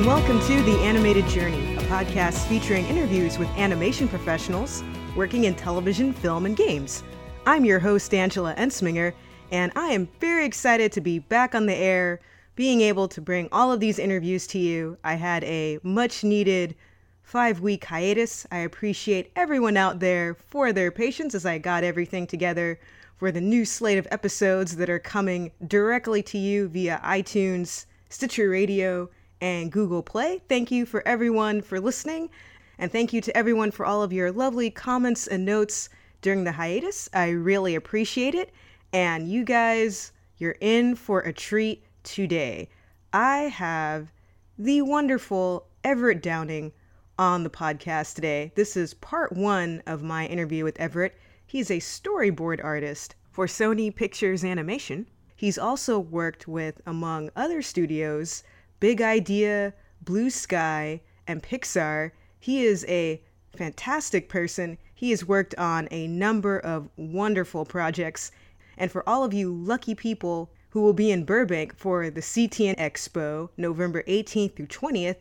and welcome to The Animated Journey, a podcast featuring interviews with animation professionals working in television, film, and games. I'm your host, Angela Entzminger, and I am very excited to be back on the air, being able to bring all of these interviews to you. I had a much needed five week hiatus. I appreciate everyone out there for their patience as I got everything together for the new slate of episodes that are coming directly to you via iTunes, Stitcher Radio, and Google Play. Thank you for everyone for listening, and thank you to everyone for all of your lovely comments and notes during the hiatus. I really appreciate it. And you guys, you're in for a treat today. I have the wonderful Everett Downing on the podcast today. This is part one of my interview with Everett. He's a storyboard artist for Sony Pictures Animation. He's also worked with, among other studios, Big Idea, Blue Sky, and Pixar. He is a fantastic person. He has worked on a number of wonderful projects. And for all of you lucky people who will be in Burbank for the CTN Expo, November 18th through 20th,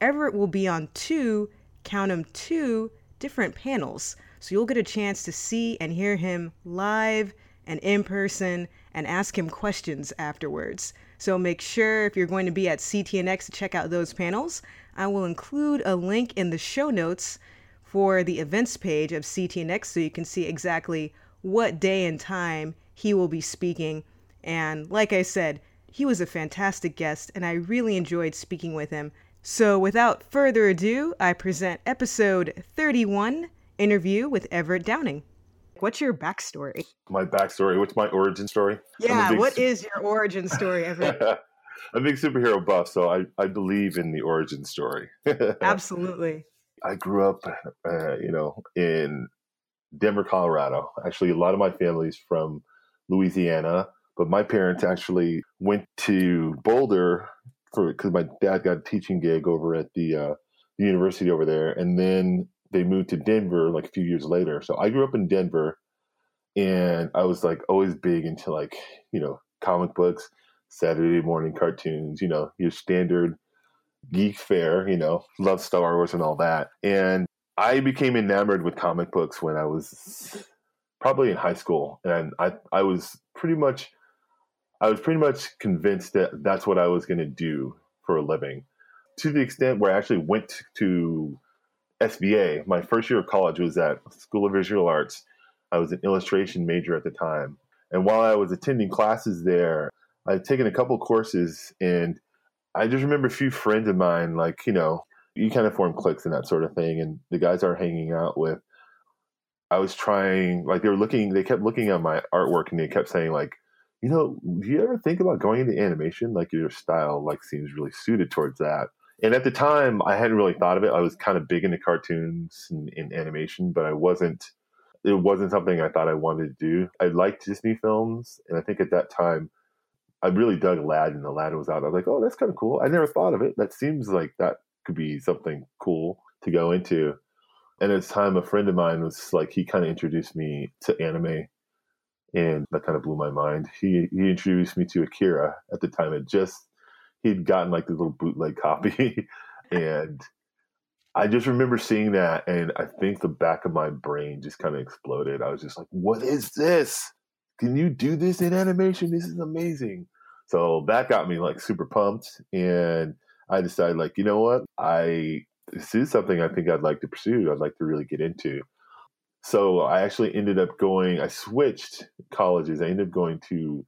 Everett will be on two, count them two, different panels. So you'll get a chance to see and hear him live and in person and ask him questions afterwards. So make sure if you're going to be at CTNX to check out those panels. I will include a link in the show notes for the events page of CTNX so you can see exactly what day and time he will be speaking. And like I said, he was a fantastic guest and I really enjoyed speaking with him. So without further ado, I present episode 31 interview with Everett Downing. What's your backstory? My backstory. What's my origin story? Yeah, what is your origin story, Everett? I'm a big superhero buff, so I, I believe in the origin story. Absolutely. I grew up, uh, you know, in Denver, Colorado. Actually, a lot of my family's from Louisiana, but my parents actually went to Boulder for because my dad got a teaching gig over at the uh, the university over there, and then they moved to Denver like a few years later. So I grew up in Denver, and I was like always big into like you know comic books, Saturday morning cartoons, you know your standard geek fare, you know, love Star Wars and all that. And I became enamored with comic books when I was probably in high school, and I I was pretty much I was pretty much convinced that that's what I was going to do for a living. To the extent where I actually went to SVA. My first year of college was at School of Visual Arts. I was an illustration major at the time. And while I was attending classes there, I'd taken a couple courses and I just remember a few friends of mine, like, you know, you kind of form cliques and that sort of thing. And the guys are hanging out with, I was trying, like, they were looking, they kept looking at my artwork and they kept saying, like, you know, do you ever think about going into animation? Like, your style, like, seems really suited towards that and at the time i hadn't really thought of it. I was kind of big into cartoons and, and, animation but i wasn't it wasn't something i thought i wanted to do. I liked disney films and i think at that time i really dug aladdin. Aladdin was out. I was like oh that's kind of cool. I never thought of it. That seems like that could be something cool to go into. And at the time a friend of mine was like he kind of introduced me to anime and that kind of blew my mind. He he introduced me to akira at the time. It just he'd gotten like this little bootleg copy and I just remember seeing that and I think the back of my brain just kind of exploded. I was just like, what is this? Can you do this in animation? This is amazing. So that got me like super pumped and I decided like, you know what? I this is something I think I'd like to pursue. I'd like to really get into. So I actually ended up going I switched colleges. I ended up going to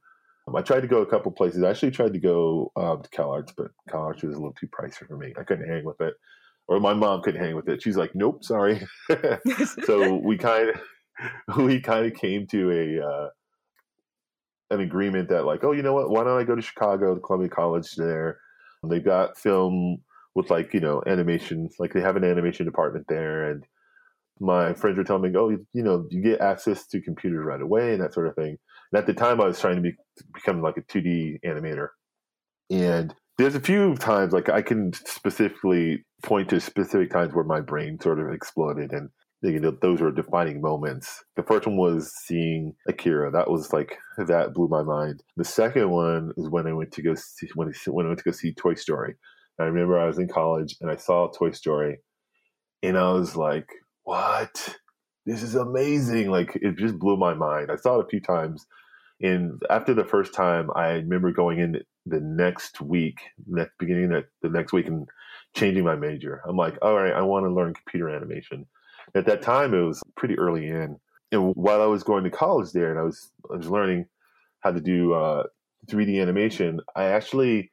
I tried to go a couple places. I actually tried to go um, to CalArts, but CalArts was a little too pricey for me. I couldn't hang with it, or my mom couldn't hang with it. She's like, "Nope, sorry." so we kind of we kind of came to a uh, an agreement that like, oh, you know what? Why don't I go to Chicago, to Columbia College there? They've got film with like you know animation, like they have an animation department there, and my friends were telling me, oh, you, you know, you get access to computers right away and that sort of thing. And at the time, I was trying to be, become like a 2D animator. And there's a few times, like I can specifically point to specific times where my brain sort of exploded and you know, those were defining moments. The first one was seeing Akira. That was like that blew my mind. The second one is when I went to go see when when I went to go see Toy Story. I remember I was in college and I saw Toy Story, and I was like, "What? This is amazing!" Like it just blew my mind. I saw it a few times, and after the first time, I remember going in the next week, next beginning of the next week, and changing my major. I'm like, "All right, I want to learn computer animation." At that time, it was pretty early in, and while I was going to college there, and I was I was learning how to do uh, 3D animation, I actually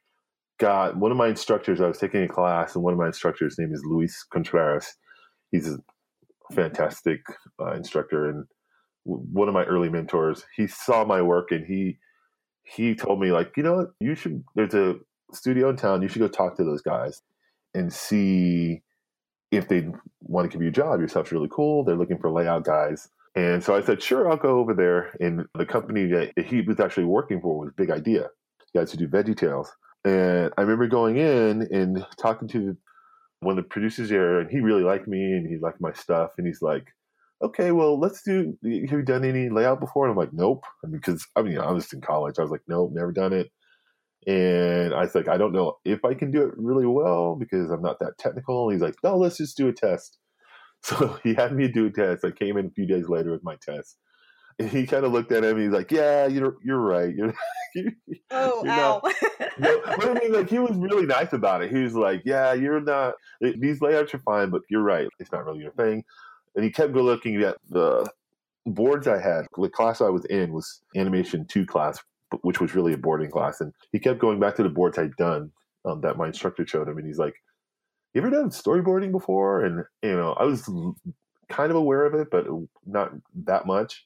got one of my instructors. I was taking a class, and one of my instructors' name is Luis Contreras. He's a fantastic uh, instructor and one of my early mentors. He saw my work and he he told me like, you know what, you should. There's a studio in town. You should go talk to those guys and see if they want to give you a job. Your stuff's really cool. They're looking for layout guys. And so I said, sure, I'll go over there. And the company that he was actually working for was Big Idea, guys who do Veggie Tales. And I remember going in and talking to one of the producers there, and he really liked me and he liked my stuff. And he's like, okay, well, let's do, have you done any layout before? And I'm like, nope. I mean, because I mean, I was in college. I was like, nope, never done it. And I was like, I don't know if I can do it really well because I'm not that technical. And he's like, no, let's just do a test. So he had me do a test. I came in a few days later with my test. And he kind of looked at him. he's like, "Yeah, you're you're right. You're, you're oh, you're ow. no, but I mean, like he was really nice about it. He was like, "Yeah, you're not. These layouts are fine, but you're right. It's not really your thing." And he kept looking at the boards I had. The class I was in was animation two class, which was really a boarding class. And he kept going back to the boards I'd done um, that my instructor showed him, and he's like, "You ever done storyboarding before?" And you know, I was kind of aware of it, but not that much.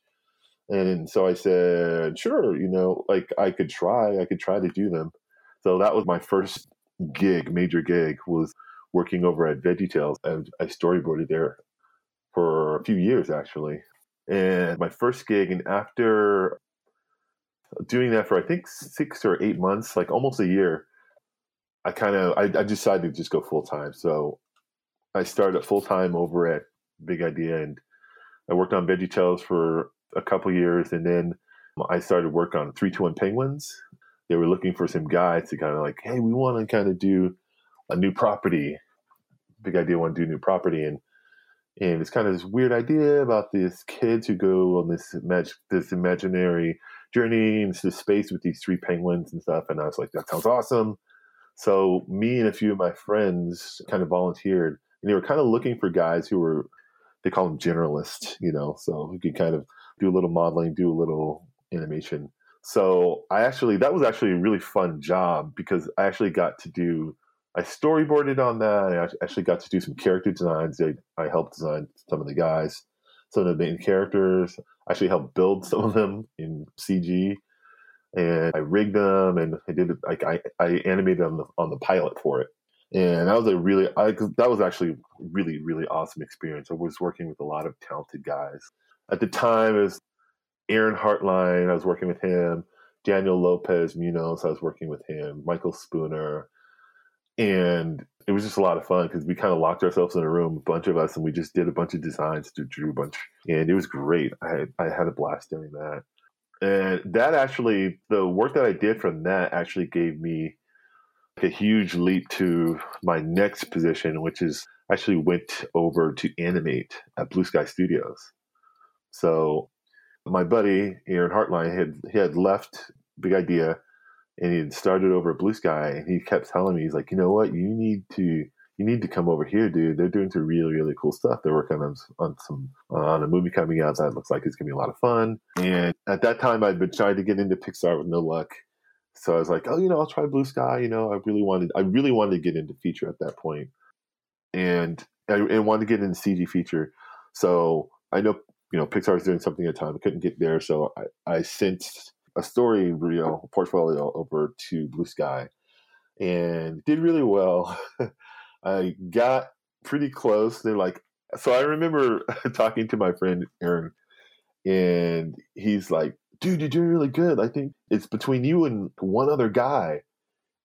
And so I said, sure, you know, like I could try, I could try to do them. So that was my first gig, major gig, was working over at VeggieTales. And I storyboarded there for a few years actually. And my first gig, and after doing that for I think six or eight months, like almost a year, I kind of I, I decided to just go full time. So I started full time over at Big Idea, and I worked on Veggie VeggieTales for a couple years, and then I started work on three two one penguins. They were looking for some guys to kind of like, hey, we want to kind of do a new property. Big idea, want to do new property, and and it's kind of this weird idea about these kids who go on this imag- this imaginary journey into space with these three penguins and stuff. And I was like, that sounds awesome. So me and a few of my friends kind of volunteered, and they were kind of looking for guys who were they call them generalists, you know, so who could kind of do a little modeling, do a little animation. So I actually that was actually a really fun job because I actually got to do I storyboarded on that. I actually got to do some character designs. I, I helped design some of the guys, some of the main characters. I actually helped build some of them in CG, and I rigged them and I did like I, I animated on the on the pilot for it. And that was a really I, that was actually really really awesome experience. I was working with a lot of talented guys at the time, it was Aaron Hartline. I was working with him. Daniel Lopez Munoz. I was working with him. Michael Spooner, and it was just a lot of fun because we kind of locked ourselves in a room, a bunch of us, and we just did a bunch of designs, drew a bunch, and it was great. I I had a blast doing that, and that actually, the work that I did from that actually gave me a huge leap to my next position, which is actually went over to animate at Blue Sky Studios. So my buddy Aaron Hartline had he had left Big Idea and he started over at Blue Sky and he kept telling me he's like, you know what, you need to you need to come over here, dude. They're doing some really really cool stuff. They're working on on some on a movie coming out that looks like it's gonna be a lot of fun. And at that time, I'd been trying to get into Pixar with no luck. So I was like, oh, you know, I'll try Blue Sky. You know, I really wanted I really wanted to get into feature at that point, and I and wanted to get into CG feature. So I know you know, Pixar was doing something at the time. I couldn't get there, so I, I sent a story reel portfolio over to Blue Sky, and did really well. I got pretty close. They're like, so I remember talking to my friend Aaron, and he's like, "Dude, you're doing really good. I think it's between you and one other guy."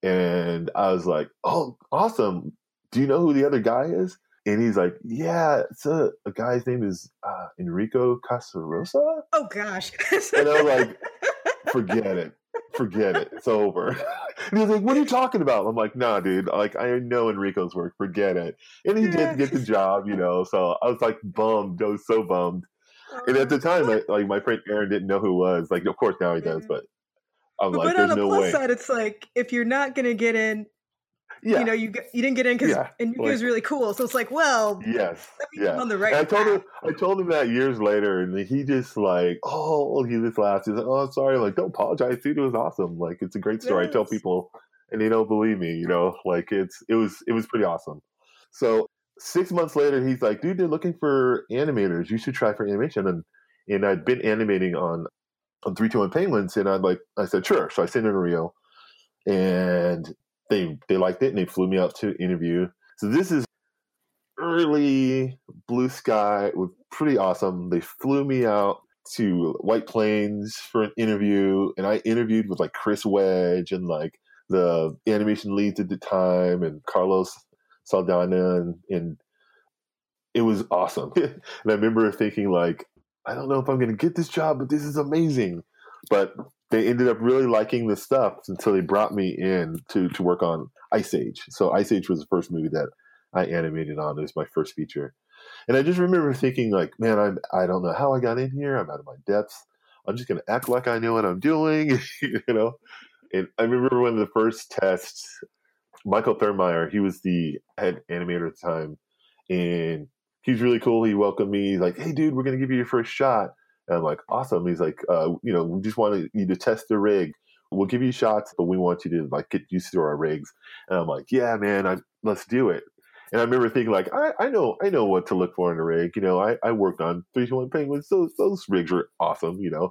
And I was like, "Oh, awesome! Do you know who the other guy is?" and he's like, "Yeah, it's a, a guy's name is uh, Enrico Casarosa." Oh gosh! and I was like, "Forget it, forget it, it's over." And he was like, "What are you talking about?" I'm like, "Nah, dude. Like, I know Enrico's work. Forget it." And he did get the job, you know. So I was like bummed. I was so bummed. And at the oh. time, I, like my friend Aaron didn't know who was. Like, of course now he does, but I'm but, like, but "There's on the no plus way." side, it's like if you're not gonna get in, yeah. you know, you get- you didn't get in because Yeah, Enrico like- was really cool. So it's like, well, yes. I'm Yeah. on the right And I told him, I told him that years later, and he just like, oh, he just laughs. He's like, oh, sorry, like, don't apologize, dude. It was awesome. Like, it's a great story. I tell people, and they don't believe me. You know, like it's it was it was pretty awesome. So six months later, he's like, dude, they're looking for animators. You should try for animation. And and I'd been animating on on three two one penguins, and I'd like, I said, sure. So I sent in a reel, and they they liked it, and they flew me out to interview. So this is early blue sky it was pretty awesome. They flew me out to white plains for an interview and i interviewed with like chris wedge and like the animation leads at the time and carlos saldanha and, and it was awesome. And i remember thinking like i don't know if i'm to get this job but this is amazing. But they ended up really liking the stuff until they brought me in to, to work on ice age so ice age was the first movie that I animated on. It was my first feature. And I just remember thinking, like, man, I'm, I don't know how I got in here. I'm out of my depths. I'm just going to act like I know what I'm doing, you know? And I remember one of the first tests, Michael Thurmeier, he was the head animator at the time. And he's really cool. He welcomed me. He's like, hey, dude, we're going to give you your first shot. And I'm like, awesome. He's like, uh, you know, we just want you to test the rig. We'll give you shots, but we want you to like get used to our rigs. And I'm like, yeah, man, I, let's do it. And I remember thinking, like, I, I know, I know what to look for in a rig. You know, I, I worked on 321 penguins. Those those rigs were awesome. You know,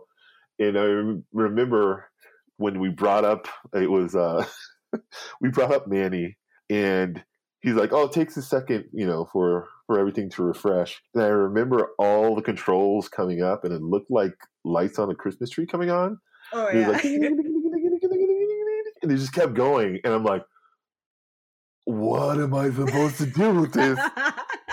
and I rem- remember when we brought up it was uh we brought up Manny, and he's like, oh, it takes a second, you know, for for everything to refresh. And I remember all the controls coming up, and it looked like lights on a Christmas tree coming on. Oh And, yeah. like, and he just kept going, and I'm like, what am I supposed to do with this?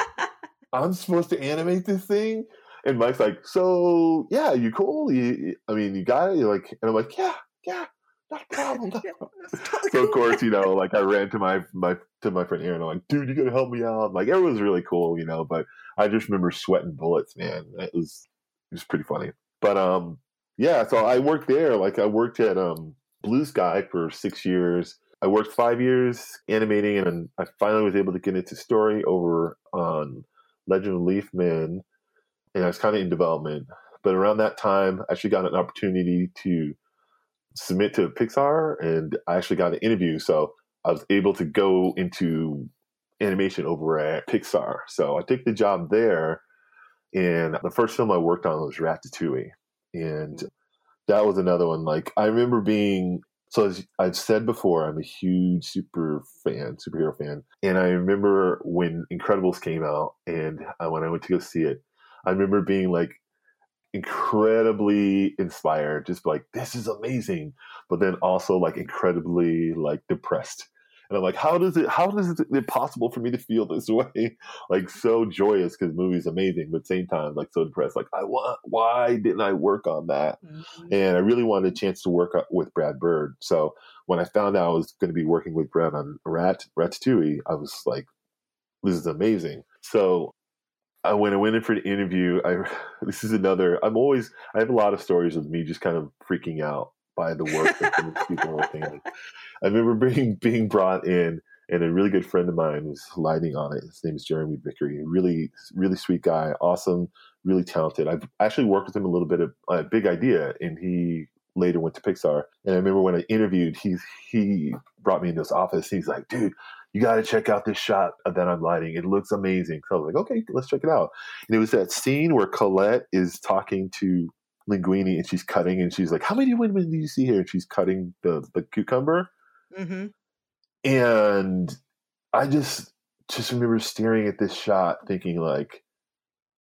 I'm supposed to animate this thing? And Mike's like, so yeah, you cool? You- I mean, you got it? You're like, and I'm like, yeah, yeah, not a problem. not a problem." so of course, you know, like I ran to my my to my friend Aaron. I'm like, dude, you gotta help me out. Like everyone was really cool, you know. But I just remember sweating bullets, man. It was it was pretty funny. But um, yeah. So I worked there. Like I worked at um Blue Sky for six years. I worked five years animating, and I finally was able to get into story over on Legend of Leaf Man, and I was kind of in development. But around that time, I actually got an opportunity to submit to Pixar, and I actually got an interview. So I was able to go into animation over at Pixar. So I took the job there, and the first film I worked on was Ratatouille, and that was another one. Like I remember being so as I've said before, I'm a huge super fan, superhero fan, and I remember when Incredibles came out, and uh, when I went to go see it, I remember being like incredibly inspired, just like this is amazing, but then also like incredibly like depressed. And I'm like, how does it? How does it possible for me to feel this way? Like so joyous because the movie's amazing, but same time like so depressed. Like I want. Why didn't I work on that? Mhm. and I really wanted a chance to work with Brad Bird. So when I found out I was going to be working with Brad on Rat Ratatouille, I was like, "This is amazing." So I, when I went in for the interview, I this is another. I'm always I have a lot of stories of me just kind of freaking out by the work that some of these people are working on. I remember being being brought in, and a really good friend of mine was lighting on it. His name is Jeremy Vickery. Really, really sweet guy, awesome, really talented. I've actually worked with him a little bit of a big idea, and he later went to Pixar. And I remember when I interviewed, he he brought me into his office. He's like, "Dude, you got to check out this shot that I'm lighting. It looks amazing." So I was like, "Okay, let's check it out." And it was that scene where Colette is talking to Linguini, and she's cutting, and she's like, "How many women do you see here?" And she's cutting the the cucumber, Mhm. and I just just remember staring at this shot, thinking like,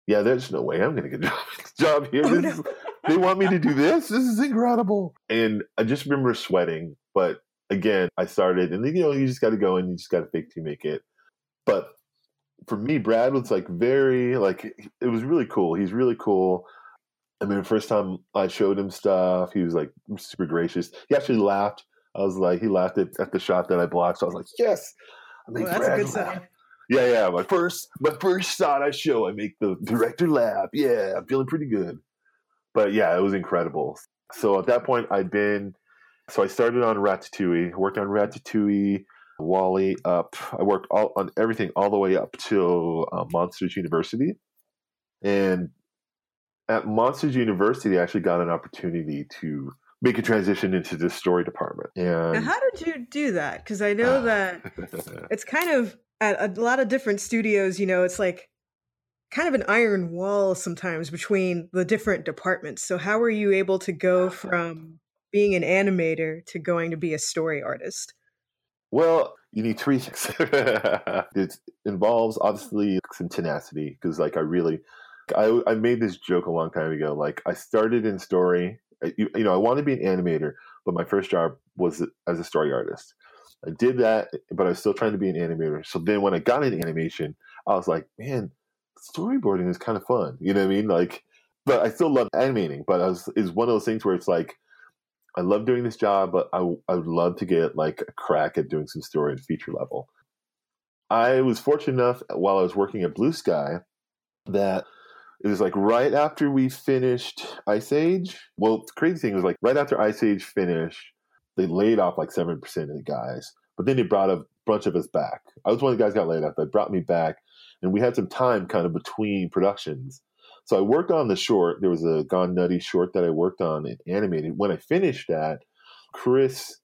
"Yeah, there's no way I'm going to get a job, job here. Oh, no. is- they want me to do this. This is incredible." And I just remember sweating. But again, I started, and you know, you just got to go and you just got to fake to make it. But for me, Brad was like very like it was really cool. He's really cool. I mean, the first time I showed him stuff, he was like super gracious. He actually laughed I was like, he laughed at, at the shot that I blocked. So I was like, yes, I made well, that's a good sign. Yeah, yeah. My first, my first shot I show, I make the director laugh. Yeah, I'm feeling pretty good. But yeah, it was incredible. So at that point, I'd been, so I started on Ratatouille, worked on Ratatouille, WALL-E up. I worked all on everything all the way up to uh, Monsters University, and at Monsters University, I actually got an opportunity to make a transition into the story department. And now how did you do that? Because I know that it's kind of at a lot of different studios. You know, it's like kind of an iron wall sometimes between the different departments. So how were you able to go from being an animator to going to be a story artist? Well, you need three things. it involves obviously some tenacity because, like, I really, I, I made this joke a long time ago. Like, I started in story. You, you know, I wanted to be an animator, but my first job was as a story artist. I did that, but I was still trying to be an animator. So then, when I got into animation, I was like, man, storyboarding is kind of fun. You know what I mean? Like, but I still love animating. But I was is one of those things where it's like I love doing this job, but I, I would love to get like a crack at doing some story and feature level. I was fortunate enough while I was working at Blue Sky that it was like right after we finished Ice Age. Well, the crazy thing was like right after Ice Age finished, they laid off like 7% of the guys, but then they brought a bunch of us back. I was one of the guys got laid off. They brought me back, and we had some time kind of between productions. So I worked on the short. There was a Gone Nutty short that I worked on and animated. When I finished that, Chris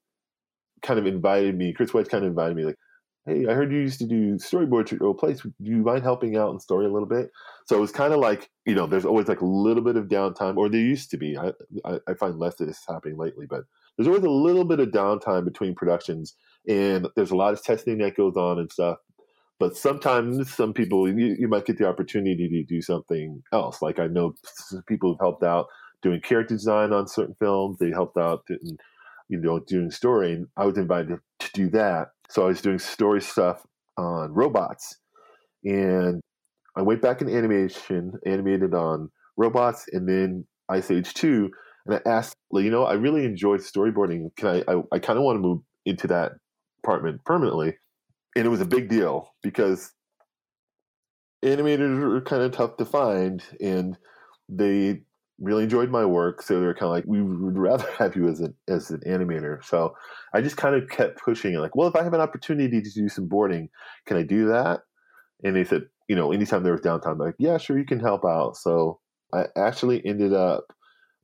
kind of invited me. Chris White kind of invited me, like, "Hey, I heard you used to do storyboards at your old place. Do you mind helping out in story a little bit?" So it was kind of like, you know, there's always like a little bit of downtime, or there used to be. I I, I find less of this happening lately, but there's always a little bit of downtime between productions, and there's a lot of testing that goes on and stuff. But sometimes some people you, you might get the opportunity to do something else. Like I know people have helped out doing character design on certain films. They helped out in, you know doing story, and I was invited to do that. So I was doing story stuff on robots, and I went back in animation, animated on robots, and then Ice Age Two. And I asked, you know, I really enjoyed storyboarding. Can I? I, I kind of want to move into that department permanently and it was a big deal because animators are kind of tough to find and they really enjoyed my work so they're kind of like we would rather have you as an as an animator. So i just kind of kept pushing like well if i have an opportunity to do some boarding can i do that? And they said you know anytime there was downtime like yeah sure you can help out. So i actually ended up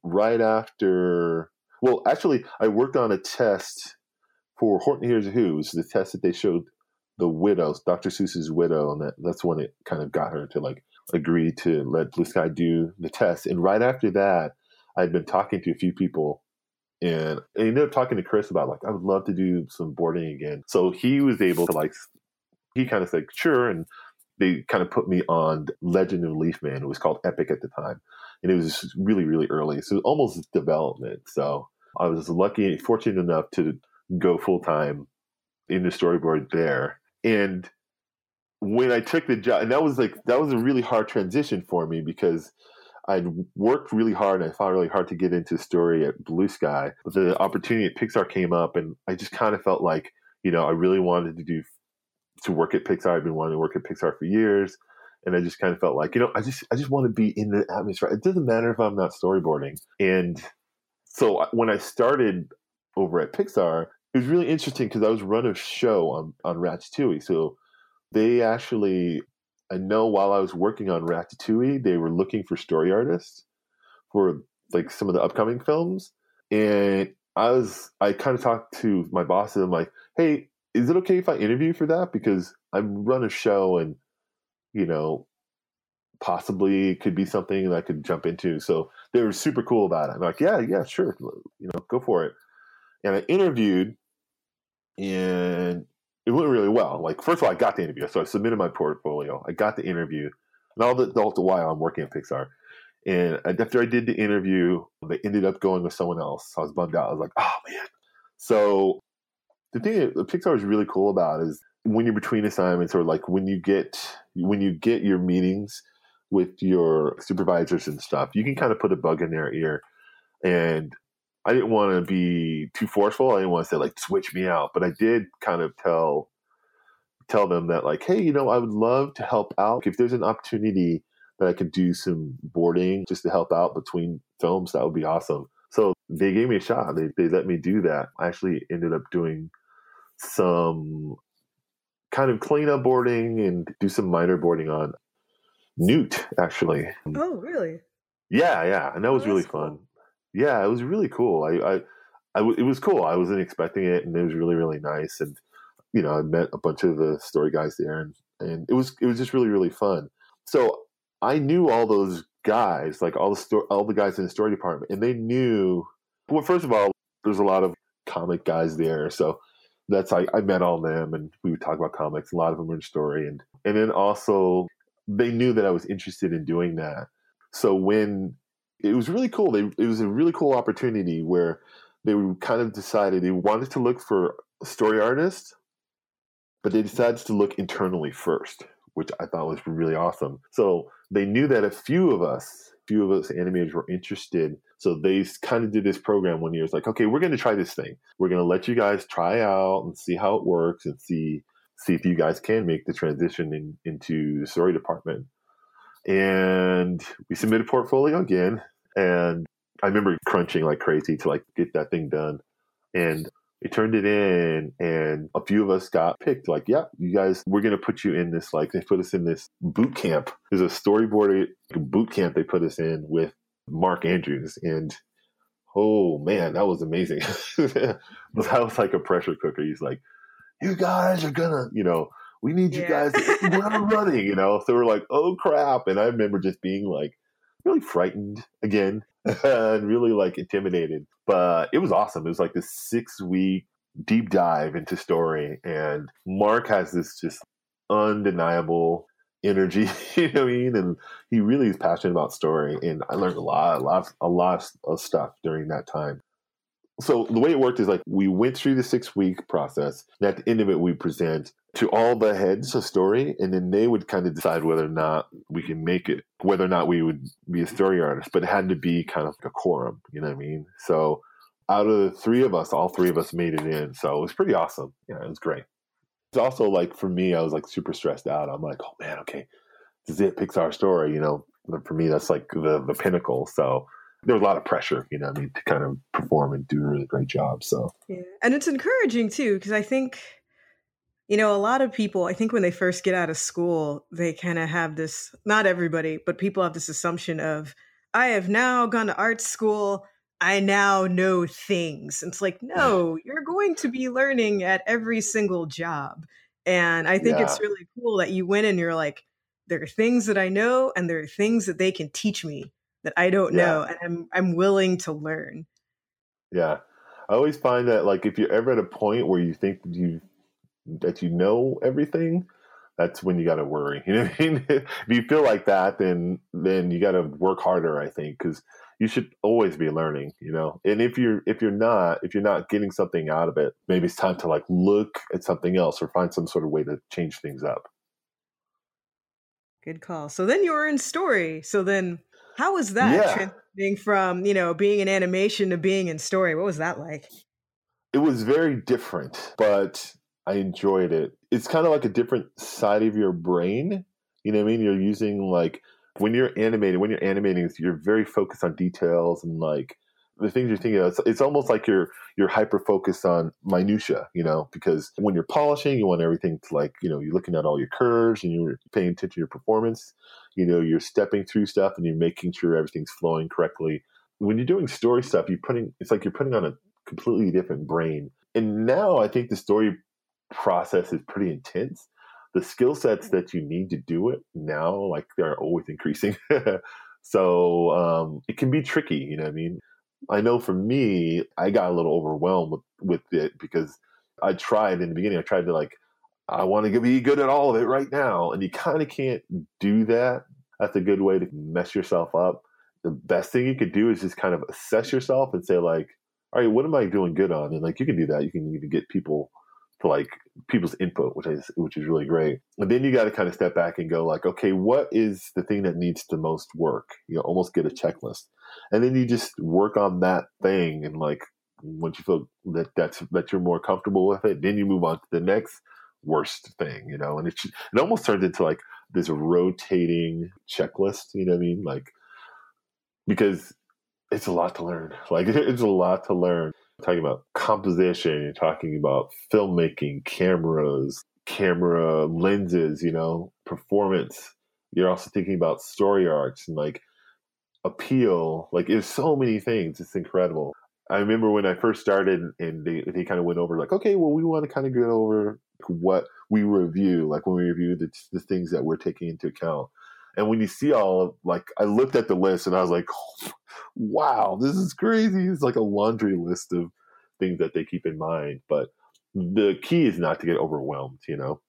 right after well actually i worked on a test for horton hears who's the test that they showed the widows, Dr. Seuss's widow, and that, that's when it kind of got her to like agree to let Blue Sky do the test. And right after that, I'd been talking to a few people and I ended up talking to Chris about like I would love to do some boarding again. So he was able to like he kind of said sure, and they kind of put me on Legend of Leaf Man. It was called Epic at the time, and it was really really early, so almost development. So I was lucky, fortunate enough to go full time in the storyboard there. And when I took the job, and that was like that was a really hard transition for me because I'd worked really hard and I fought really hard to get into story at Blue Sky. But the opportunity at Pixar came up, and I just kind of felt like you know I really wanted to do to work at Pixar. I've been wanting to work at Pixar for years, and I just kind of felt like you know I just I just want to be in the atmosphere. It doesn't matter if I'm not storyboarding. And so uh, when I started over at Pixar, it was really interesting because I was run a show on on Ratatouille. So they actually, I know while I was working on Ratatouille, they were looking for story artists for like some of the upcoming films, and I was I kind of talked to my boss and I'm like, hey, is it okay if I interview for that because I run a show and you know possibly could be something that I could jump into. So they were super cool about it. I'm like, yeah, yeah, sure, you know, go for it and I interviewed, and it went really well. Like, first of all, I got the interview, so I submitted my portfolio. I got the interview, and all the, all the while I'm working at Pixar. And after I did the interview, they ended up going with someone else. I was bummed out. I was like, oh man. So the thing that Pixar is really cool about is when you're between assignments, or like when you get when you get your meetings with your supervisors and stuff, you can kind of put a bug in their ear and I didn't want to be too forceful. I didn't want to say like switch me out, but I did kind of tell tell them that like, hey, you know, I would love to help out if there's an opportunity that I could do some boarding just to help out between films. That would be awesome. So they gave me a shot. They they let me do that. I actually ended up doing some kind of cleanup boarding and do some minor boarding on Newt actually. Oh, really? Yeah, yeah, and that oh, was Oh, really cool. fun. Yeah, it was really cool. I, I, I w- it was cool. I wasn't expecting it, and it was really, really nice. And you know, I met a bunch of the story guys there, and and it was it was just really, really fun. So I knew all those guys, like all the sto- all the guys in the story department, and they knew. Well, first of all, there's a lot of comic guys there, so that's I, I met all them, and we would talk about comics. A lot of them were in story, and and then also they knew that I was interested in doing that. So when it was really cool, they it was a really cool opportunity where they kind of decided they wanted to look for story artists, but they decided to look internally first, which I thought was really awesome. So they knew that a few of us, few of us animators were interested. So they kind of did this program one year. It's like, okay, we're going to try this thing. We're going to let you guys try out and see how it works and see see if you guys can make the transition in, into the story department. And we submitted portfolio again, and I remember crunching like crazy to like get that thing done. And we turned it in, and a few of us got picked. Like, yeah, you guys, we're gonna put you in this. Like, they put us in this boot camp. There's a storyboard boot camp they put us in with Mark Andrews, and oh man, that was amazing. that was like a pressure cooker. He's like, you guys are gonna, you know, we need you Yeah. guys to hit the ground running, you know. So we're like, oh crap. And I remember just being like really frightened again and really like intimidated. But it was awesome. It was like this six week deep dive into story. And Mark has this just undeniable energy, you know what I mean? And he really is passionate about story. And I learned a lot, a lot, a lot of stuff during that time so the way it worked is like we went through the six week process. And at the end of it we present to all the heads a story and then they would kind of decide whether or not we can make it whether or not we would be a story artist but it had to be kind of a quorum you know what i mean? So out of the three of us all three of us made it in so it was pretty awesome. Yeah it was great. It's also like for me i was like super stressed out. I'm like oh man okay this is it pixar story you know? For me that's like the the pinnacle so there was a lot of pressure, you know, I mean, to kind of perform and do a really great job. So Yeah. And it's encouraging too, because I think, you know, a lot of people, I think when they first get out of school, they kind of have this, not everybody, but people have this assumption of, I have now gone to art school. I now know things. And it's like, no, you're going to be learning at every single job. And I think it's really cool that you went and you're like, there are things that I know and there are things that they can teach me that I don't Yeah. know. And I'm I'm willing to learn. yeah, I always find that like if you're ever at a point where you think that you that you know everything, that's when you got to worry. You know what I mean? if you feel like that, then then you got to work harder. I think because you should always be learning. You know, and if you're if you're not if you're not getting something out of it, maybe it's time to like look at something else or find some sort of way to change things up. Good call. So then you were in story. So then how was that Yeah. transitioning from, you know, being in animation to being in story? What was that like? it was very different, but I enjoyed it. It's kind of like a different side of your brain. You know what I mean? You're using like when you're animating, when you're animating, you're very focused on details and like the things you're thinking of. It's, it's almost like you're you're hyper focused on minutia, you know, because when you're polishing, you want everything to like, you know, you're looking at all your curves and you're paying attention to your performance. You know, you're stepping through stuff and you're making sure everything's flowing correctly. When you're doing story stuff, you're putting it's like you're putting on a completely different brain. And now I think the story process is pretty intense. The skill sets that you need to do it now, like they're always increasing. so um, it can be tricky, you know what I mean? I know for me, I got a little overwhelmed with, with it because I tried in the beginning, I tried to like, I want to be good at all of it right now. And you kind of can't do that. That's a good way to mess yourself up. The best thing you could do is just kind of assess yourself and say, like, all right, what am I doing good on? And like you can do that. You can even get people to like people's input, which is which is really great. And then you got to kind of step back and go like, okay, what is the thing that needs the most work? You know, almost get a checklist, and then you just work on that thing. And like once you feel that that's that you're more comfortable with it, then you move on to the next worst thing. You know, and it it almost turns into like this rotating checklist. You know what I mean? Like because it's a lot to learn. Like it's a lot to learn talking about composition, you're talking about filmmaking, cameras, camera lenses, you know, performance. You're also thinking about story arcs and like appeal. Like there's so many things. It's incredible. I remember when I first started and they, they kind of went over like, okay, well, we want to kind of go over what we review, like when we review the, the things that we're taking into account. And when you see all of, like, I looked at the list and I was like, oh, wow, this is crazy. It's like a laundry list of things that they keep in mind. But the key is not to get overwhelmed, you know.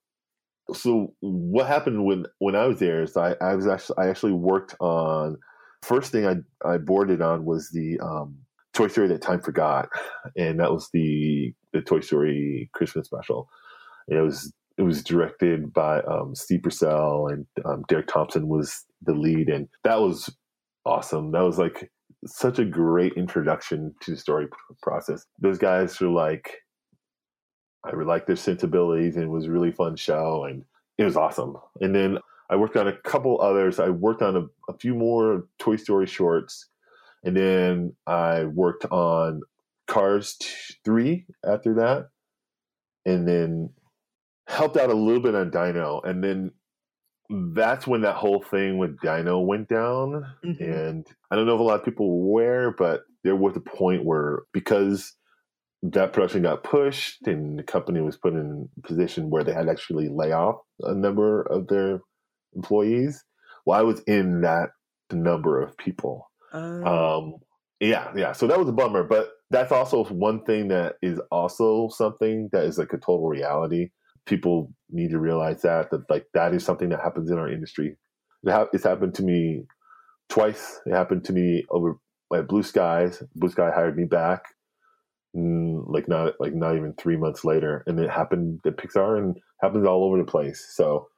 So what happened when when I was there is I, I was actually I actually worked on first thing I I boarded on was the um, Toy Story that time forgot, and that was the the Toy Story Christmas special. And it was it was directed by um, Steve Purcell and um, Derek Thompson was the lead, and that was awesome. That was like such a great introduction to the story process. Those guys were like, I really like their sensibilities, and it was a really fun show, and it was awesome. And then I worked on a couple others. I worked on a, a few more Toy Story shorts, and then I worked on Cars 3 after that, and then helped out a little bit on Dino, and then that's when that whole thing with Dino went down. Mm-hmm. And I don't know if a lot of people were aware, but there was a point where because that production got pushed and the company was put in a position where they had to actually lay off a number of their employees. Well, I was in that number of people. Um, um, yeah, yeah. So that was a bummer, but that's also one thing that is also something that is like a total reality people need to realize that that like that is something that happens in our industry. It ha- it's happened to me twice. It happened to me over at Blue Skies. Blue Sky hired me back, mm, like not like not even three months later, and it happened at Pixar and happens all over the place. So,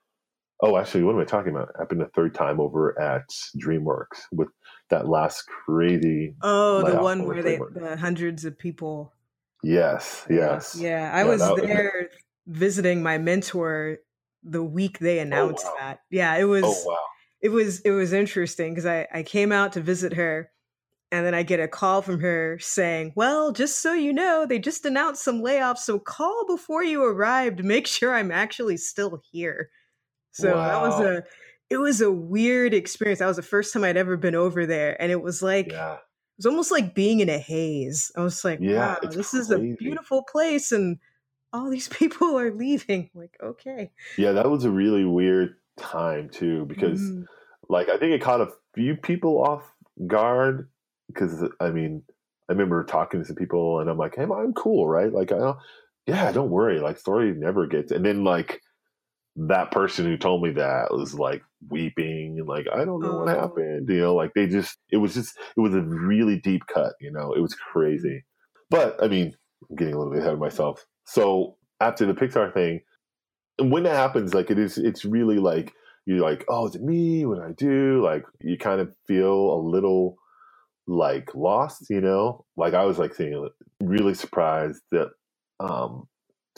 oh, actually, what am I talking about? It happened a third time over at DreamWorks with that last crazy. Oh, the one where they the hundreds of people. Yes, yes. Yeah, I yeah, was there visiting my mentor the week they oh, announced oh, wow. that. Yeah, it oh, was oh, wow. it was it was interesting because I, I came out to visit her and then I get a call from her saying, Well, just so you know, they just announced some layoffs, so call before you arrive to make sure I'm actually still here. So wow. that was a it was a weird experience. That was the first time I'd ever been over there. And it was like yeah. it was almost like being in a haze. I was like, yeah, wow, this crazy. is a beautiful place and all these people are leaving. Like, okay. Yeah, that was a really weird time too, because mm. like I think it caught a few people off guard. Because I mean, I remember talking to some people, and I'm like, "Hey, I'm cool, right?" Like, I don't, yeah, don't worry. Like, story never gets. And then like that person who told me that was like weeping and like I don't know oh. what happened. You know, like they just it was just it was a really deep cut. You know, it was crazy. But I mean, I'm getting a little bit ahead of myself. So after the Pixar thing, when that happens, like it is, it's really like you're like, oh, is it me? What do I do? Like you kind of feel a little like lost, you know. Like I was like saying, really surprised that um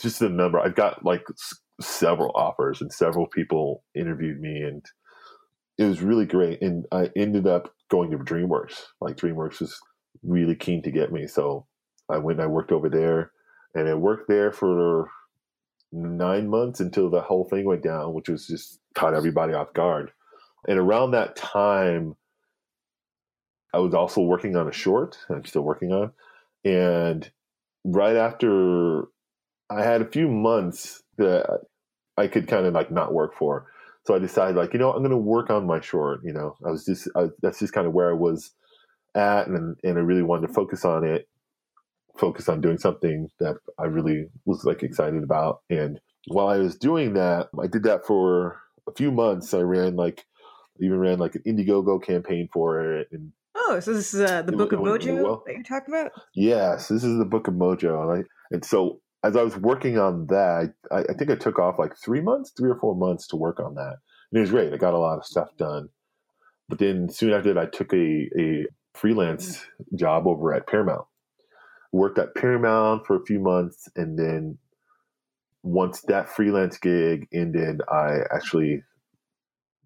just the number. I've got like s- several offers and several people interviewed me, and it was really great. And I ended up going to DreamWorks. Like DreamWorks was really keen to get me, so I went. and I worked over there and I worked there for nine months until the whole thing went down, which was just caught everybody off guard. And around that time, I was also working on a short. I'm still working on, and right after I had a few months that I could kind of like not work for. So I decided, like, you know, I'm going to work on my short. You know, I was just I, that's just kind of where I was at, and and I really wanted to focus on it focused on doing something that I really was like excited about. And while I was doing that, I did that for a few months. I ran like even ran like an Indiegogo campaign for it. And oh, so this is uh, the Book of Mojo well. that you're talking about? Yes, this is the Book of Mojo, and I and so as I was working on that, I, I, think I took off like three months, three or four months to work on that. And it was great. I got a lot of stuff done. But then soon after that, I took a, a freelance job over at Paramount. Worked at Paramount for a few months. And then once that freelance gig ended, I actually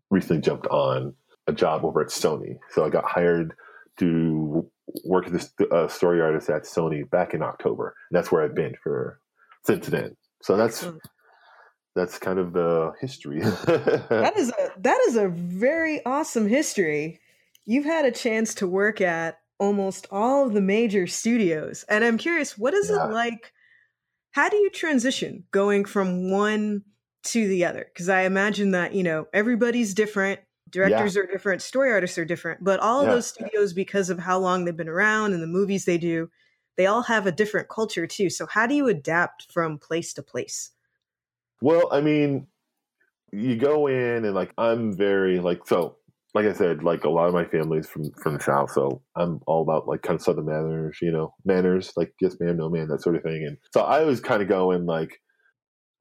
recently jumped on a job over at Sony. So I got hired to work as a story artist at Sony back in October. And that's where I've been for since then. So that's that's kind of the history. that is a that is a very awesome history. You've had a chance to work at almost all of the major studios. And I'm curious, what is yeah. it like? How do you transition going from one to the other? Because I imagine that, you know, everybody's different. Directors yeah. are different, story artists are different, but all yeah. those studios, because of how long they've been around and the movies they do, they all have a different culture too. So how do you adapt from place to place? Well, I mean, you go in and like I'm very like so like I said, like a lot of my family's from from the south, so I'm all about like kind of southern manners, you know, manners, like yes man, no man, that sort of thing. And so I was kind of going like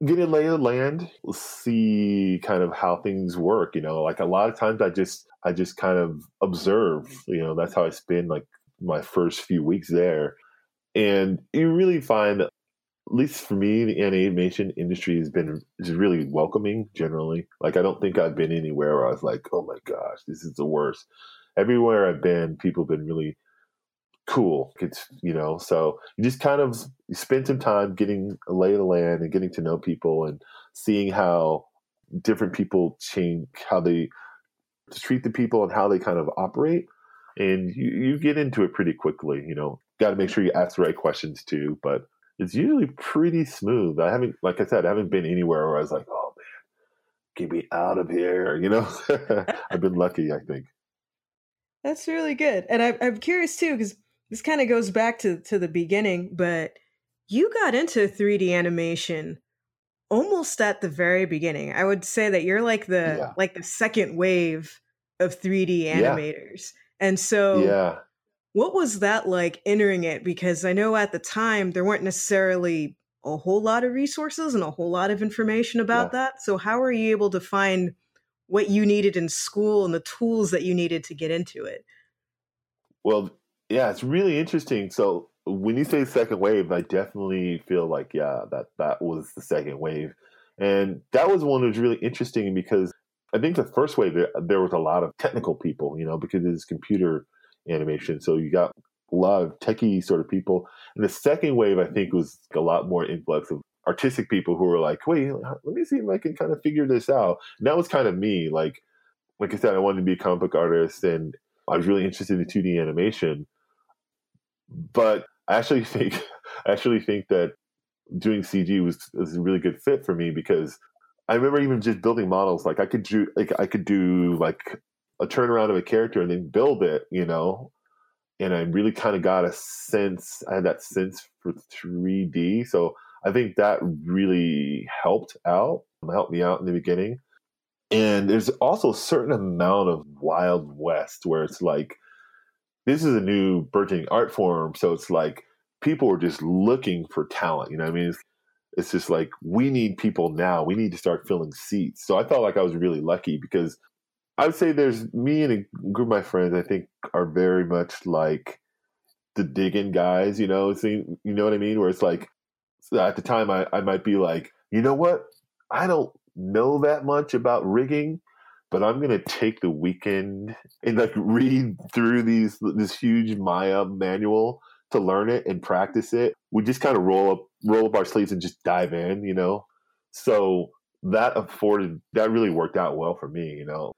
get a lay of the land, see kind of how things work. You know, like a lot of times I just I just kind of observe. You know, that's how I spend like my first few weeks there. And you really find, at least for me, the animation industry has been is really welcoming generally. Like I don't think I've been anywhere where I was like, oh my gosh, this is the worst. Everywhere I've been, people have been really cool. It's you know, so you just kind of spend some time getting a lay of the land and getting to know people and seeing how different people change how they treat the people and how they kind of operate and you, you get into it pretty quickly. You know, got to make sure you ask the right questions too, but it's usually pretty smooth. I haven't, like I said, I haven't been anywhere where I was like, oh man, get me out of here. You know, I've been lucky, I think. That's really good. And I, I'm curious too, because this kind of goes back to, to the beginning, but you got into 3D animation almost at the very beginning. I would say that you're like the yeah. like the second wave of 3D animators. Yeah. And so, yeah. What was that like entering it? Because I know at the time there weren't necessarily a whole lot of resources and a whole lot of information about yeah. that. So, how were you able to find what you needed in school and the tools that you needed to get into it? Well, yeah, it's really interesting. So, when you say second wave, I definitely feel like, yeah, that that was the second wave. And that was one that was really interesting because I think the first wave there, there was a lot of technical people, you know, because it's computer animation, so you got a lot of techie sort of people. And the second wave, I think, was a lot more influx of artistic people who were like, "Wait, let me see if I can kind of figure this out." And that was kind of me. Like, like I said, I wanted to be a comic book artist, and I was really interested in 2D animation. But I actually think, I actually think that doing CG was, was a really good fit for me because I remember even just building models. Like I could do, like I could do like a turnaround of a character and then build it, you know. And I really kind of got a sense. I had that sense for 3D, so I think that really helped out. Helped me out in the beginning. And there's also a certain amount of Wild West where it's like this is a new burgeoning art form, so it's like people are just looking for talent. You know, I mean, it's, it's just like we need people now. We need to start filling seats. So I felt like I was really lucky because I would say there's me and a group of my friends. I think are very much like the digging guys. You know, you know what I mean? Where it's like at the time I, I might be like, you know what? I don't know that much about rigging, but I'm gonna take the weekend and like read through these this huge Maya manual to learn it and practice it. We just kind of roll up roll up our sleeves and just dive in, you know. So that afforded that really worked out well for me, you know.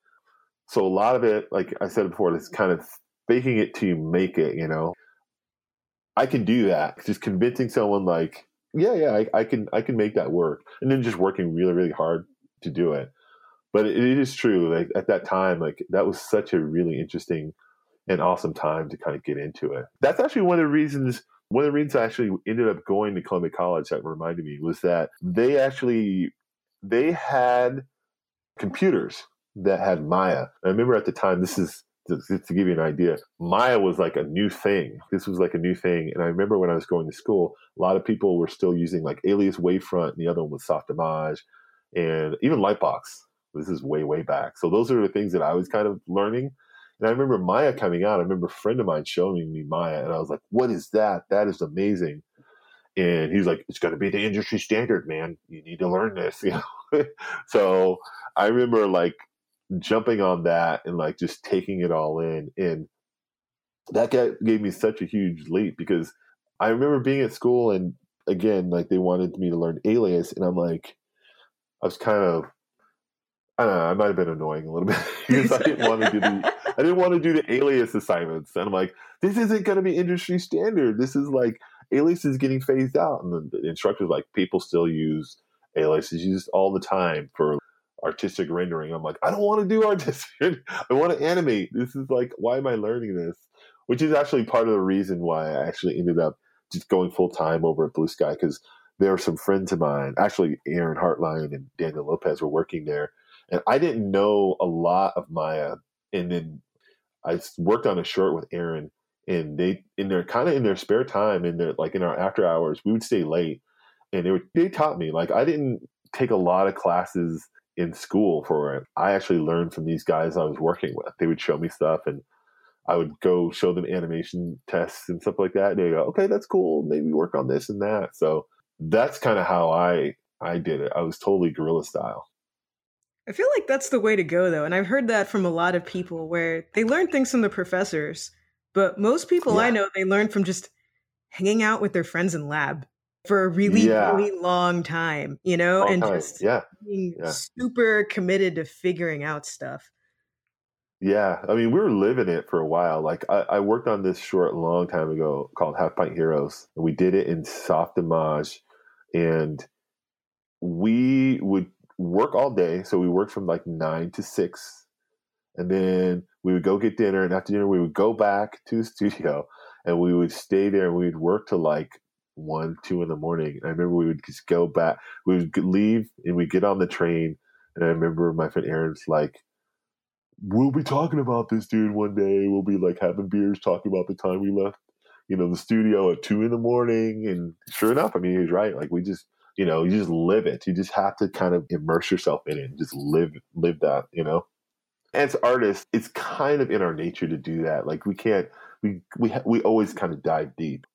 So a lot of it, like I said before, is kind of faking it to make it, you know. I can do that. Just convincing someone like, yeah, yeah, I, I can I can make that work. And then just working really, really hard to do it. But it, it is true, like at that time, like that was such a really interesting and awesome time to kind of get into it. That's actually one of the reasons one of the reasons I actually ended up going to Columbia College that reminded me was that they actually they had computers that had Maya. I remember at the time this is just to give you an idea, Maya was like a new thing. This was like a new thing. And I remember when I was going to school, a lot of people were still using like Alias Wavefront, and the other one was Softimage, and even Lightbox. This is way, way back. So those are the things that I was kind of learning. And I remember Maya coming out. I remember a friend of mine showing me Maya, and I was like, "What is that? That is amazing!" And he's like, "It's going to be the industry standard, man. You need to learn this." You know. so I remember like jumping on that and like just taking it all in, and that gave me such a huge leap because I remember being at school and again, like they wanted me to learn Alias, and I'm like, I was kind of I don't know, I might have been annoying a little bit because I didn't want to do the I didn't want to do the alias assignments. And I'm like, this isn't going to be industry standard. This is like alias is getting phased out. And the, the instructor's like, people still use aliases used all the time for artistic rendering. I'm like, I don't want to do artistic. I want to animate. This is like, why am I learning this? Which is actually part of the reason why I actually ended up just going full time over at Blue Sky because there were some friends of mine, actually Aaron Hartline and Daniel Lopez were working there. And I didn't know a lot of Maya. And then I worked on a short with Aaron, and they in their kind of in their spare time, in their like in our after hours, we would stay late, and they would they taught me like I didn't take a lot of classes in school for it. I actually learned from these guys I was working with. They would show me stuff, and I would go show them animation tests and stuff like that. And they go, "Okay, that's cool. Maybe work on this and that." So that's kind of how I I did it. I was totally guerrilla style. I feel like that's the way to go, though. And I've heard that from a lot of people where they learn things from the professors, but most people yeah. I know, they learn from just hanging out with their friends in lab for a really, yeah. really long time, you know, long and time. just yeah. being yeah. super committed to figuring out stuff. Yeah, I mean, we were living it for a while. Like, I, I worked on this short a long time ago called Half Pint Heroes, and we did it in Softimage, and we would work all day. So we worked from like nine to six. And then we would go get dinner. And after dinner, we would go back to the studio and we would stay there and we'd work to like one, two in the morning. I remember we would just go back. We would leave and we'd get on the train. And I remember my friend Aaron's like, we'll be talking about this dude one day. We'll be like having beers, talking about the time we left, you know, the studio at two in the morning. And sure enough, I mean, he was right. Like we just you know you just live it you just have to kind of immerse yourself in it and just live live that you know as artists it's kind of in our nature to do that like we can't we we we always kind of dive deep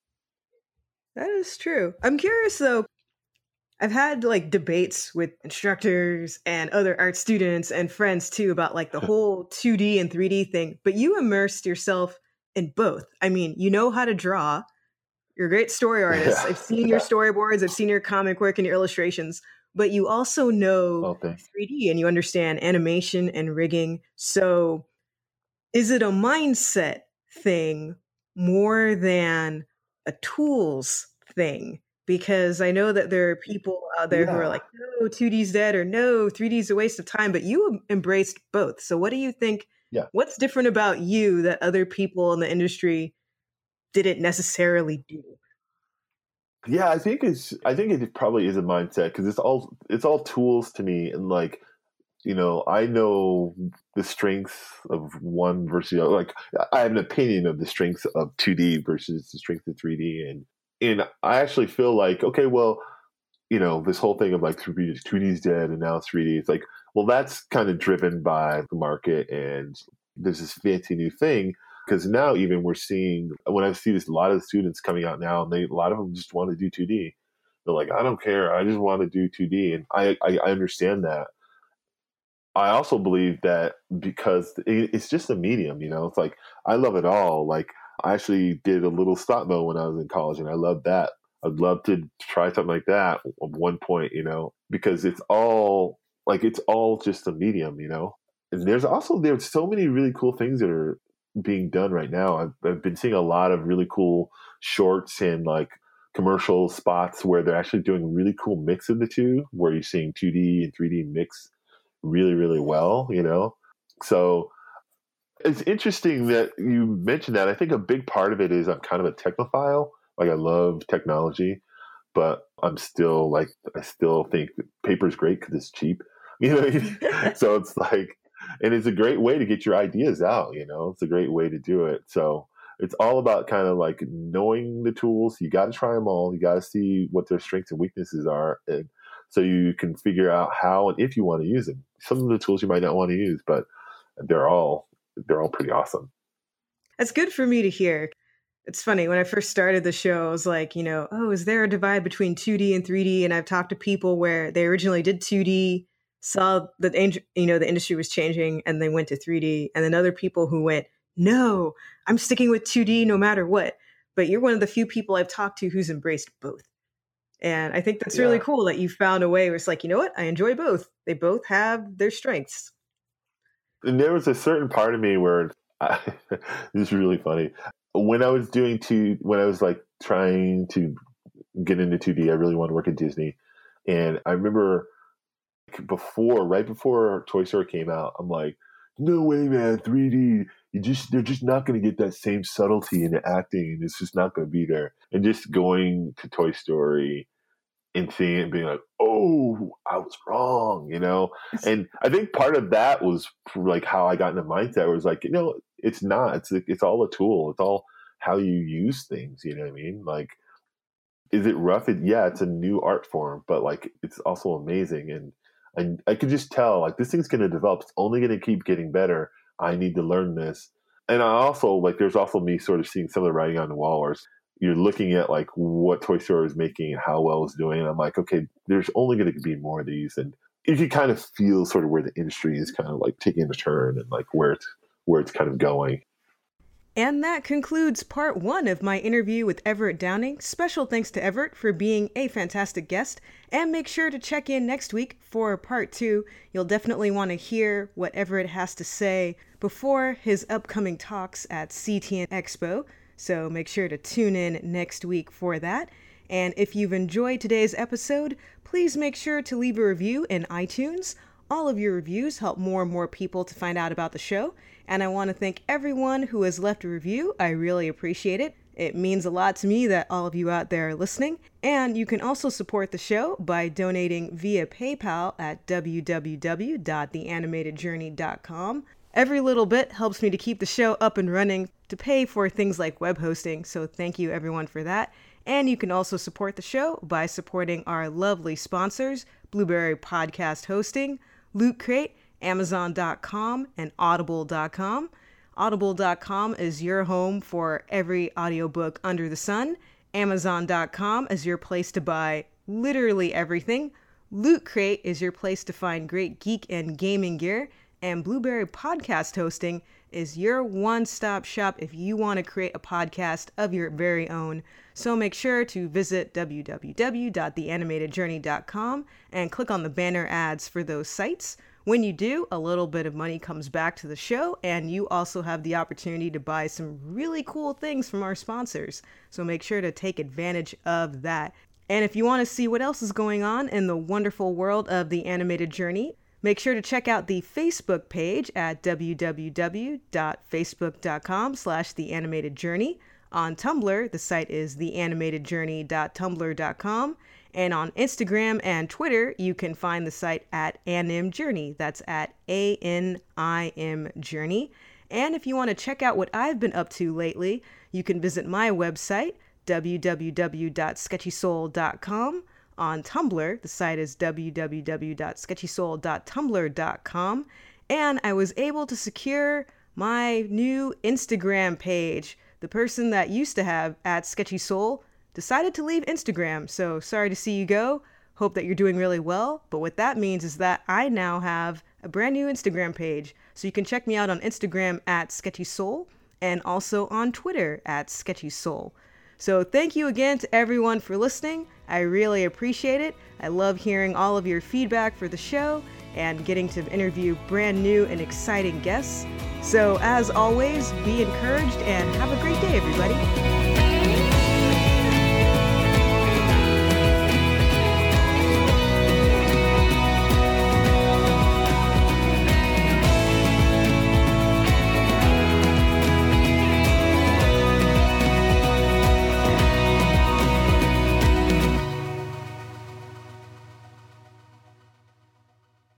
that is true i'm curious though i've had like debates with instructors and other art students and friends too about like the whole 2d and 3d thing but you immersed yourself in both i mean you know how to draw you're a great story artist. Yeah. I've seen your storyboards, I've seen your comic work and your illustrations, but you also know oh, 3D and you understand animation and rigging. So is it a mindset thing more than a tools thing? Because I know that there are people out there yeah. who are like, no, 2D's dead or no, 3D's a waste of time, but you embraced both. So what do you think? Yeah. What's different about you that other people in the industry didn't necessarily do. Yeah, I think it's. I think it probably is a mindset because it's all it's all tools to me, and like you know, I know the strengths of one versus the other. Like I have an opinion of the strengths of 2D versus the strength of 3D, and and I actually feel like okay, well, you know, this whole thing of like 3D, 2D is dead and now 3D. It's like, well, that's kind of driven by the market, and there's this fancy new thing because now even we're seeing when I see this a lot of students coming out now, and they a lot of them just want to do 2D. They're like, I don't care, I just want to do 2D, and I I, I understand that. I also believe that because it's just a medium, you know, it's like I love it all. Like I actually did a little stop mo when I was in college, and I love that. I'd love to try something like that at one point, you know, because it's all like it's all just a medium, you know. And there's also there's so many really cool things that are being done right now. I've, I've been seeing a lot of really cool shorts and like commercial spots where they're actually doing really cool mix of the two, where you're seeing 2D and 3D mix really, really well, you know? So it's interesting that you mentioned that. I think a big part of it is I'm kind of a technophile. Like I love technology, but I'm still like, I still think paper is great because it's cheap. You know, so it's like, and it's a great way to get your ideas out. You know, it's a great way to do it. So it's all about kind of like knowing the tools. You got to try them all. You got to see what their strengths and weaknesses are, and so you can figure out how and if you want to use them. Some of the tools you might not want to use, but they're all they're all pretty awesome. That's good for me to hear. It's funny when I first started the show, I was like, you know, oh, is there a divide between 2D and 3D? And I've talked to people where they originally did 2D, saw that you know the industry was changing, and they went to 3D, and then other people who went, no, I'm sticking with 2D no matter what. But you're one of the few people I've talked to who's embraced both. And I think that's yeah. really cool that you found a way where it's like, you know what? I enjoy both. They both have their strengths. And there was a certain part of me where I, this is really funny. When I was doing two, when I was like trying to get into 2D, I really wanted to work at Disney. And I remember before, right before Toy Story came out, I'm like, no way, man, 3D. You just they're just not going to get that same subtlety in the acting, and it's just not going to be there. And just going to Toy Story and seeing it and being like, oh, I was wrong, you know. And I think part of that was like how I got in the mindset was like, you know, it's not. It's it's all a tool. It's all how you use things. You know what I mean? Like, is it rough? It, yeah, it's a new art form, but like it's also amazing and and I could just tell like this thing's going to develop. It's only going to keep getting better. I need to learn this. And I also like there's also me sort of seeing some of the writing on the wall where you're looking at like what Toy Story is making and how well it's doing. And I'm like, okay, there's only going to be more of these, and you can kind of feel sort of where the industry is kind of like taking a turn and like where it's where it's kind of going. And that concludes part one of my interview with Everett Downing. Special thanks to Everett for being a fantastic guest. And make sure to check in next week for part two. You'll definitely want to hear what Everett has to say before his upcoming talks at CTN Expo. So make sure to tune in next week for that. And if you've enjoyed today's episode, please make sure to leave a review in iTunes. All of your reviews help more and more people to find out about the show and I want to thank everyone who has left a review. I really appreciate it. It means a lot to me that all of you out there are listening. And you can also support the show by donating via PayPal at www.theanimatedjourney.com. Every little bit helps me to keep the show up and running to pay for things like web hosting, so thank you everyone for that. And you can also support the show by supporting our lovely sponsors Blueberry Podcast Hosting, Loot Crate, Amazon.com, and Audible.com. Audible.com is your home for every audiobook under the sun. Amazon.com is your place to buy literally everything. Loot Crate is your place to find great geek and gaming gear. And Blueberry Podcast Hosting is your one stop shop if you want to create a podcast of your very own. So make sure to visit www.theanimatedjourney.com and click on the banner ads for those sites. When you do, a little bit of money comes back to the show, and you also have the opportunity to buy some really cool things from our sponsors. So make sure to take advantage of that. And if you want to see what else is going on in the wonderful world of the animated journey, make sure to check out the Facebook page at www.facebook.com slash the animated journey. On Tumblr, the site is theanimatedjourney.tumblr.com. And on Instagram and Twitter, you can find the site at Anim Journey. That's at A N I M Journey. And if you want to check out what I've been up to lately, you can visit my website, www.sketchysoul.com. On Tumblr, the site is www.sketchysoul.tumblr.com. And I was able to secure my new Instagram page. The person that used to have at Sketchy Soul decided to leave Instagram. So sorry to see you go. Hope that you're doing really well. But what that means is that I now have a brand new Instagram page. So you can check me out on Instagram at Sketchy Soul and also on Twitter at Sketchy Soul. So thank you again to everyone for listening. I really appreciate it. I love hearing all of your feedback for the show and getting to interview brand new and exciting guests. So as always, be encouraged and have a great day, everybody.